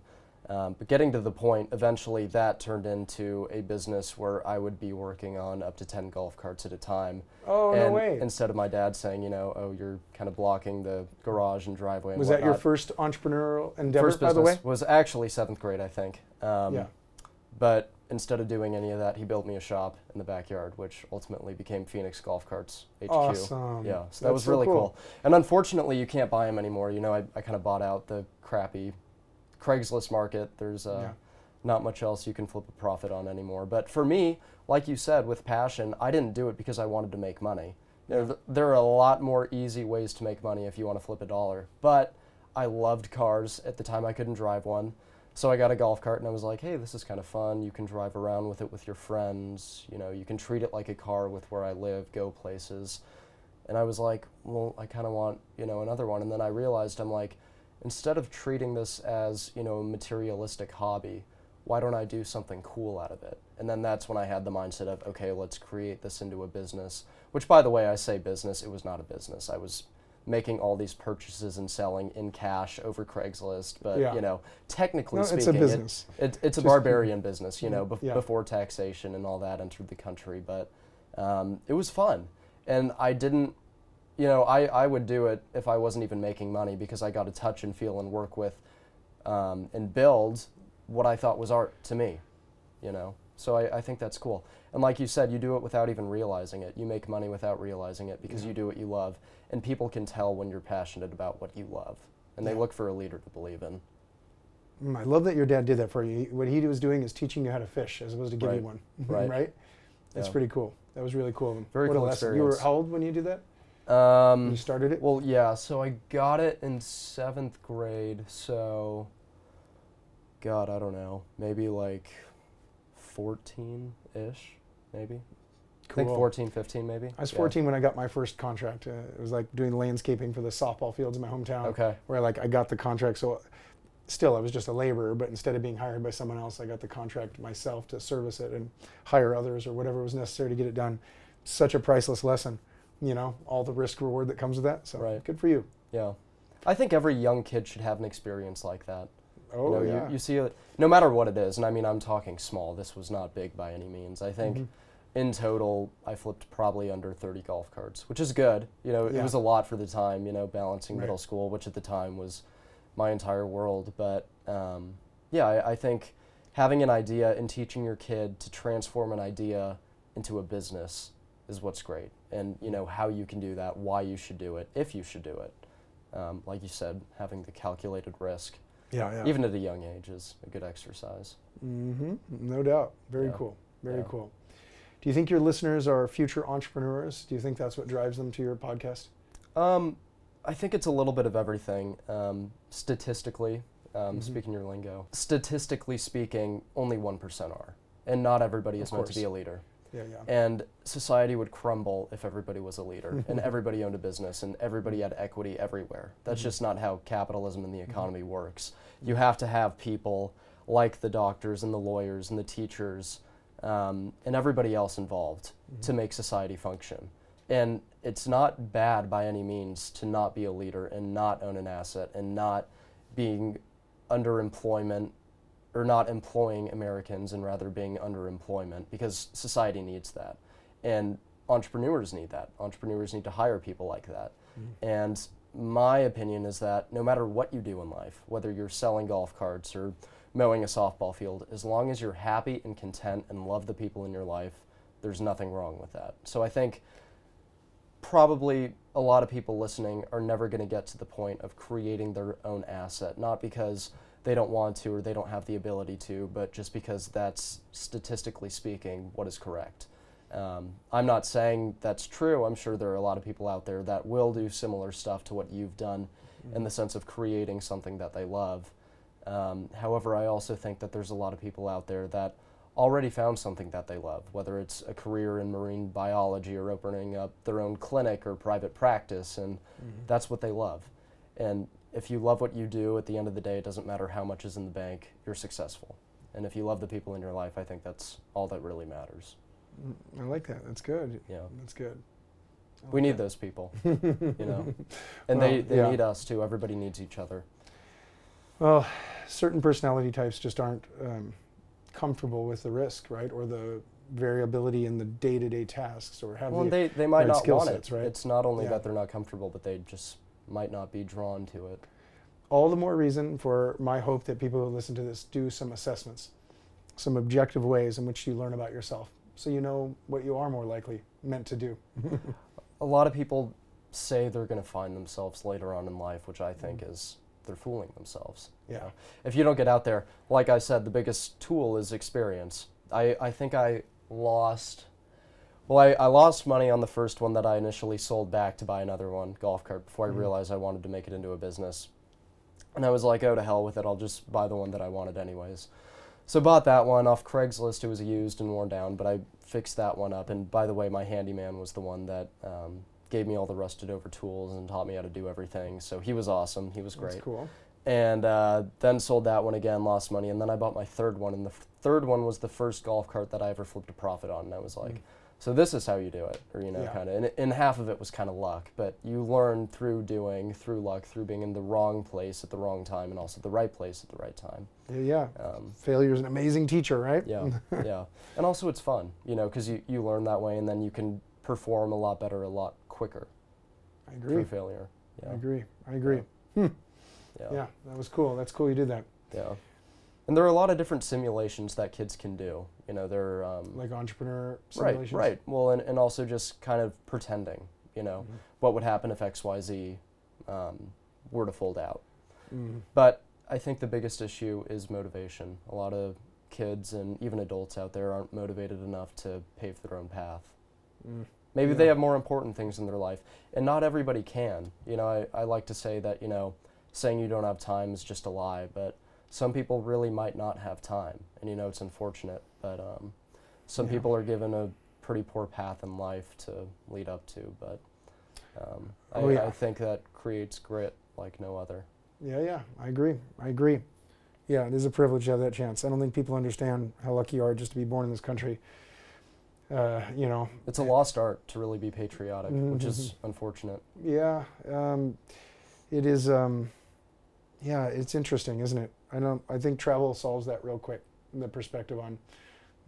Um, but getting to the point, eventually that turned into a business where I would be working on up to 10 golf carts at a time. Oh, no way. Instead of my dad saying, you know, oh, you're kind of blocking the garage and driveway and Was that your first entrepreneurial endeavor, First by business the way? was actually seventh grade, I think. Um, Yeah. But instead of doing any of that, he built me a shop in the backyard, which ultimately became Phoenix Golf Carts HQ. Awesome. Yeah, so that That's was so really cool. cool. And unfortunately, you can't buy them anymore. You know, I, I kind of bought out the crappy Craigslist market. There's uh, Yeah. not much else you can flip a profit on anymore. But for me, like you said, with passion, I didn't do it because I wanted to make money. You know, th- there are a lot more easy ways to make money if you want to flip a dollar. But I loved cars. At the time, I couldn't drive one. So I got a golf cart and I was like, hey, this is kind of fun. You can drive around with it with your friends. You know, you can treat it like a car with where I live, go places. And I was like, well, I kind of want, you know, another one. And then I realized I'm like, instead of treating this as, you know, a materialistic hobby, why don't I do something cool out of it? And then that's when I had the mindset of, okay, let's create this into a business. Which, by the way, I say business, it was not a business. I was making all these purchases and selling in cash over Craigslist, but Yeah. you know, technically No, speaking, it's a it- business. it, it's a Just- barbarian business, you know, bef- Yeah. before taxation and all that entered the country. But um, it was fun, and I didn't, you know, I, I would do it if I wasn't even making money because I got to touch and feel and work with um, and build what I thought was art to me, you know. So I, I think that's cool. And like you said, you do it without even realizing it. You make money without realizing it because Yeah. you do what you love, and people can tell when you're passionate about what you love, and they look for a leader to believe in. Mm, I love that your dad did that for you. What he was doing is teaching you how to fish as opposed to giving you one. [laughs] Right. right? That's Yeah. pretty cool. That was really cool. of him. Very what cool lesson. You were how old when you did that? Um, When you started it? Well, yeah. So I got it in seventh grade. So, God, I don't know. Maybe like 14 ish, maybe. I think Cool. 14, 15, maybe. I was Yeah. 14 when I got my first contract. Uh, it was like doing landscaping for the softball fields in my hometown. Okay. Where like I got the contract. So still, I was just a laborer, but instead of being hired by someone else, I got the contract myself to service it and hire others or whatever was necessary to get it done. Such a priceless lesson. You know, all the risk reward that comes with that. So Right. good for you. Yeah. I think every young kid should have an experience like that. Oh you know, yeah. you, you see it, no matter what it is, and I mean, I'm talking small. This was not big by any means. I think Mhm. in total, I flipped probably under 30 golf carts, which is good. You know, Yeah. it was a lot for the time, you know, balancing Right. middle school, which at the time was my entire world. But um, yeah, I, I think having an idea and teaching your kid to transform an idea into a business is what's great. And, you know, how you can do that, why you should do it, if you should do it. Um, like you said, having the calculated risk, yeah, yeah. even at a young age, is a good exercise. hmm No doubt. Very Yeah. cool. Very Yeah. cool. Do you think your listeners are future entrepreneurs? Do you think that's what drives them to your podcast? Um, I think it's a little bit of everything. Um, statistically, um, Mhm. speaking your lingo, statistically speaking, only 1% are. And not everybody is meant to be a leader. Yeah, yeah. And society would crumble if everybody was a leader [laughs] and everybody owned a business and everybody had equity everywhere. That's Mhm. just not how capitalism and the economy works. You have to have people like the doctors and the lawyers and the teachers um, and everybody else involved to make society function. And it's not bad by any means to not be a leader and not own an asset and not being underemployment or not employing Americans and rather being underemployment because society needs that. And entrepreneurs need that. Entrepreneurs need to hire people like that. Mm-hmm. And my opinion is that no matter what you do in life, whether you're selling golf carts or mowing a softball field, as long as you're happy and content and love the people in your life, there's nothing wrong with that. So I think probably a lot of people listening are never going to get to the point of creating their own asset, not because they don't want to or they don't have the ability to, but just because that's statistically speaking what is correct. Um, I'm not saying that's true. I'm sure there are a lot of people out there that will do similar stuff to what you've done in the sense of creating something that they love. Um, however, I also think that there's a lot of people out there that already found something that they love, whether it's a career in marine biology or opening up their own clinic or private practice, and that's what they love. And if you love what you do, at the end of the day, it doesn't matter how much is in the bank, you're successful. And if you love the people in your life, I think that's all that really matters. I like that. That's good. Yeah. That's good. I We need that. those people, [laughs] you know, and they, Well, they yeah. need us too. Everybody needs each other. Well, certain personality types just aren't um, comfortable with the risk, right, or the variability in the day-to-day tasks, or have Well, the they, they might not skill want sets, it. right? It's not only Yeah. that they're not comfortable, but they just might not be drawn to it. all the more reason for my hope that people who listen to this do some assessments some objective ways in which you learn about yourself, so you know what you are more likely meant to do. [laughs] a lot of people say they're going to find themselves later on in life, which I think mm-hmm. is they're fooling themselves. you Yeah. know. If you don't get out there, like I said, the biggest tool is experience. I, I think I lost. Well, I, I lost money on the first one that I initially sold back to buy another one, golf cart, before Mhm. I realized I wanted to make it into a business. And I was like, oh, to hell with it. I'll just buy the one that I wanted, anyways. So bought that one off Craigslist. It was used and worn down, but I fixed that one up. And by the way, my handyman was the one that um, gave me all the rusted over tools and taught me how to do everything. So he was awesome. He was great That's cool. and uh, then sold that one again, lost money, and then I bought my third one, and the f- third one was the first golf cart that I ever flipped a profit on, and I was like, Mm. So this is how you do it, or you know, Yeah. kind of, and, and half of it was kind of luck, but you learn through doing, through luck, through being in the wrong place at the wrong time, and also the right place at the right time. Yeah, yeah. Um, Failure is an amazing teacher, right? yeah, [laughs] yeah, and also it's fun, you know, because you you learn that way, and then you can perform a lot better, a lot quicker I agree through failure. Yeah, I agree. I agree. yeah. Yeah, that was cool. That's cool you did that. Yeah. And there are a lot of different simulations that kids can do. You know, they're um, Like entrepreneur right, simulations. right. Well, and, and also just kind of pretending. You know, Mhm. what would happen if X, Y, Z um, were to fold out. Mhm. But I think the biggest issue is motivation. A lot of kids and even adults out there aren't motivated enough to pave their own path. Mm. Maybe they have more important things in their life, and not everybody can. You know, I, I like to say that, you know, saying you don't have time is just a lie, but some people really might not have time. And, you know, it's unfortunate, but um, some Yeah. people are given a pretty poor path in life to lead up to. But um, Oh, I, yeah. I think that creates grit like no other. Yeah, yeah, I agree. I agree. Yeah, it is a privilege to have that chance. I don't think people understand how lucky you are just to be born in this country. Uh, you know, It's a lost art to really be patriotic, which Mm-hmm. is unfortunate. yeah, um, it is. Um, yeah, it's interesting, isn't it? I don't. I think travel solves that real quick. The perspective on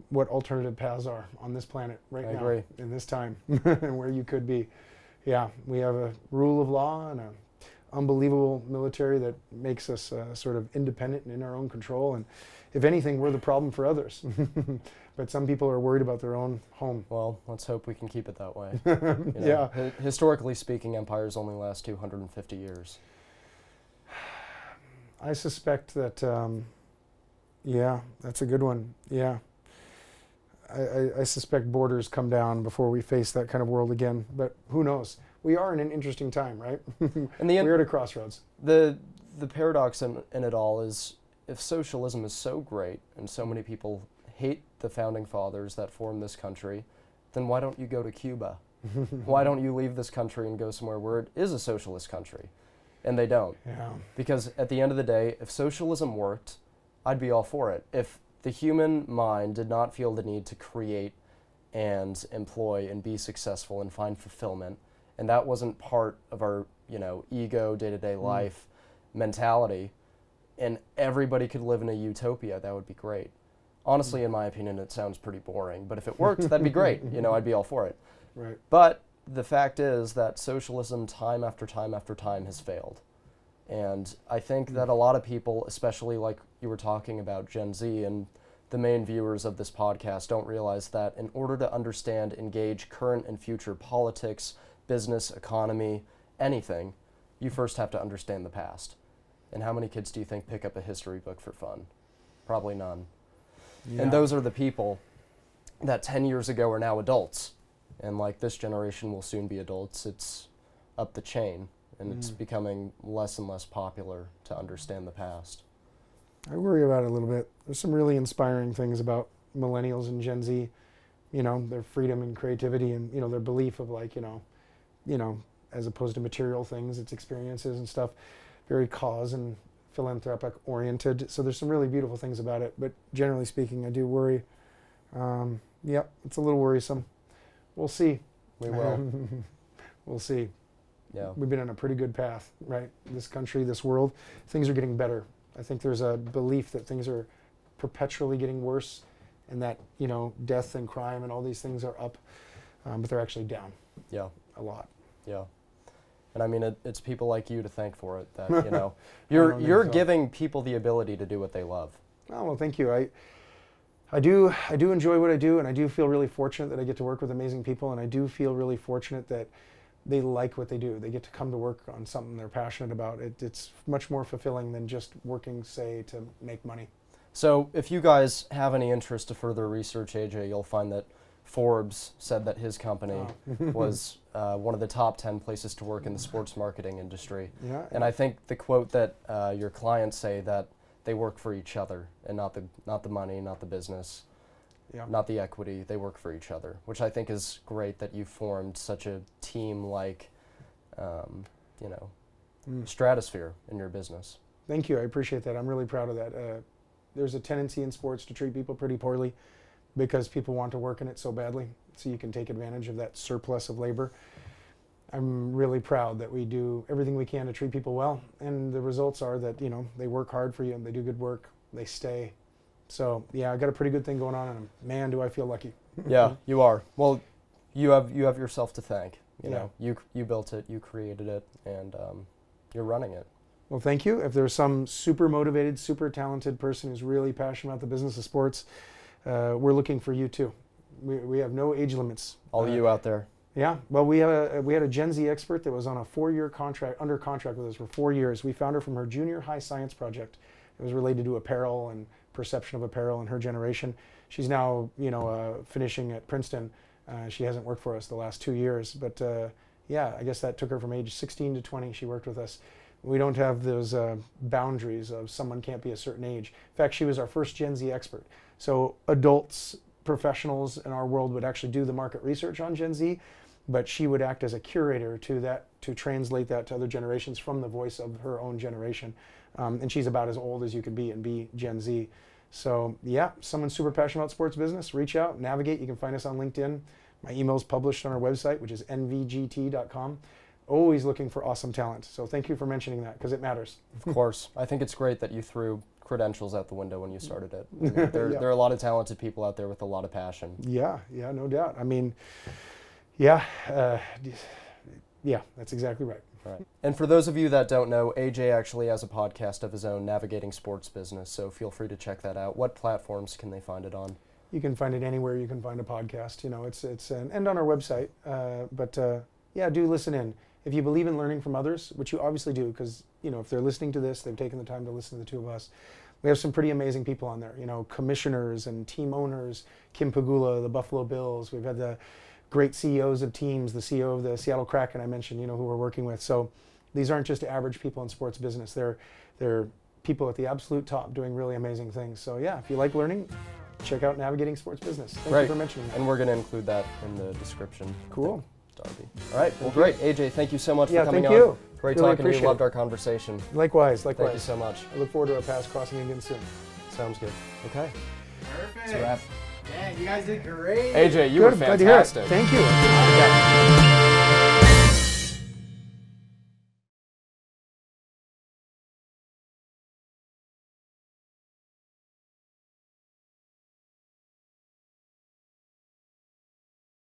what alternative paths are on this planet right I now agree. in this time [laughs] and where you could be. Yeah, we have a rule of law and a unbelievable military that makes us uh, sort of independent and in our own control. And if anything, we're the problem for others. [laughs] but some people are worried about their own home. Well, let's hope we can keep it that way. [laughs] You know, yeah. hi- historically speaking, empires only last 250 years. I suspect that, um, yeah, that's a good one. Yeah. I, I, I suspect borders come down before we face that kind of world again. But who knows? We are in an interesting time, right? [laughs] And the en- We're at a crossroads. the the paradox in, in it all is if socialism is so great and so many people hate the founding fathers that formed this country, then why don't you go to Cuba? [laughs] why don't you leave this country and go somewhere where it is a socialist country? And they don't. Yeah. Because at the end of the day, if socialism worked, I'd be all for it. If the human mind did not feel the need to create and employ and be successful and find fulfillment, and that wasn't part of our, you know, ego, day-to-day Mm. life mentality, and everybody could live in a utopia, that would be great. Honestly, in my opinion, it sounds pretty boring, but if it worked, that'd be great. [laughs] You know, I'd be all for it. Right. But the fact is that socialism, time after time after time, has failed. And I think that a lot of people, especially like you were talking about Gen Z and the main viewers of this podcast, don't realize that in order to understand, engage current and future politics, business, economy, anything, you first have to understand the past. And how many kids do you think pick up a history book for fun? Probably none. Yeah. And those are the people that 10 years ago are now adults. And like this generation will soon be adults. It's up the chain and it's Mm. becoming less and less popular to understand the past. I worry about it a little bit. There's some really inspiring things about millennials and Gen Z, you know, their freedom and creativity and, you know, their belief of like, you know, you know, as opposed to material things, it's experiences and stuff, very cause and philanthropic oriented. So there's some really beautiful things about it. But generally speaking, I do worry. Um, yep, it's a little worrisome. We'll see. We [laughs] will. we'll see. yeah. We've been on a pretty good path, right? This country, this world, things are getting better. I think there's a belief that things are perpetually getting worse, and that you know death and crime and all these things are up, um, but they're actually down Yeah. a lot. Yeah. And I mean, it, it's people like you to thank for it that, [laughs] you know, you're, you're so. giving people the ability to do what they love. Oh well, thank you. I I do I do enjoy what I do, and I do feel really fortunate that I get to work with amazing people, and I do feel really fortunate that they like what they do. They get to come to work on something they're passionate about. It, it's much more fulfilling than just working, say, to make money. So, if you guys have any interest to further research AJ, you'll find that Forbes said that his company Oh. [laughs] was [laughs] uh, one of the top 10 places to work in the sports marketing industry. Yeah, And I think the quote that uh, your clients say that they work for each other and not the, not the money, not the business, yeah. not the equity, they work for each other, which I think is great that you formed such a team like, um, you know, Mm. stratosphere in your business. Thank you. I appreciate that. I'm really proud of that. Uh, there's a tendency in sports to treat people pretty poorly because people want to work in it so badly. So you can take advantage of that surplus of labor. I'm really proud that we do everything we can to treat people well, and the results are that you know they work hard for you and they do good work. They stay. So yeah, I got a pretty good thing going on, and man, do I feel lucky. [laughs] yeah, you are. Well, you have you have yourself to thank. You Yeah. know, you you built it, you created it, and um, you're running it. Well, thank you. If there's some super motivated, super talented person who's really passionate about the business of sports, uh, we're looking for you too. We, we have no age limits. All Uh, you out there. Yeah, well, we had a we had a Gen Z expert that was on a four-year contract, under contract with us for four years. We found her from her junior high science project. It was related to apparel and perception of apparel in her generation. She's now, you know, uh, finishing at Princeton. Uh, she hasn't worked for us the last two years, but uh, yeah, I guess that took her from age 16 to 20. She worked with us. We don't have those uh, boundaries of someone can't be a certain age. In fact, she was our first Gen Z expert. So adults, professionals in our world would actually do the market research on Gen Z, but she would act as a curator to that to translate that to other generations from the voice of her own generation. Um, and she's about as old as you could be and be Gen Z. So yeah, someone super passionate about sports business, reach out, navigate. You can find us on LinkedIn. My email is published on our website, which is nvgt.com. Always looking for awesome talent. So thank you for mentioning that because it matters. Of course, I think it's great that you threw credentials out the window when you started it. [laughs] There, Yeah. there are a lot of talented people out there with a lot of passion. Yeah, yeah, no doubt. I mean, yeah, uh, yeah, that's exactly right. Right. And for those of you that don't know, AJ actually has a podcast of his own, Navigating Sports Business. So feel free to check that out. What platforms can they find it on? You can find it anywhere you can find a podcast. You know, it's it's an, and on our website. Uh, but uh, yeah, do listen in. If you believe in learning from others, which you obviously do, because you know if they're listening to this, they've taken the time to listen to the two of us. We have some pretty amazing people on there. You know, commissioners and team owners. Kim Pegula, the Buffalo Bills. We've had the great CEOs of teams, the CEO of the Seattle Kraken I mentioned. You know who we're working with. So these aren't just average people in sports business. They're they're people at the absolute top doing really amazing things. So yeah, if you like learning, check out Navigating Sports Business. Thank Right. you for mentioning that. And we're going to include that in the description. Cool. Darby. All right. Well, great. AJ, thank you so much Yeah, for coming thank on. you. Great Really talking to you. Loved our conversation. Likewise, likewise. Thank you so much. I look forward to our paths crossing again soon. Sounds good. Okay. Perfect. That's a wrap. Dang, you guys did great. AJ, you Good, were glad to fantastic. Thank you.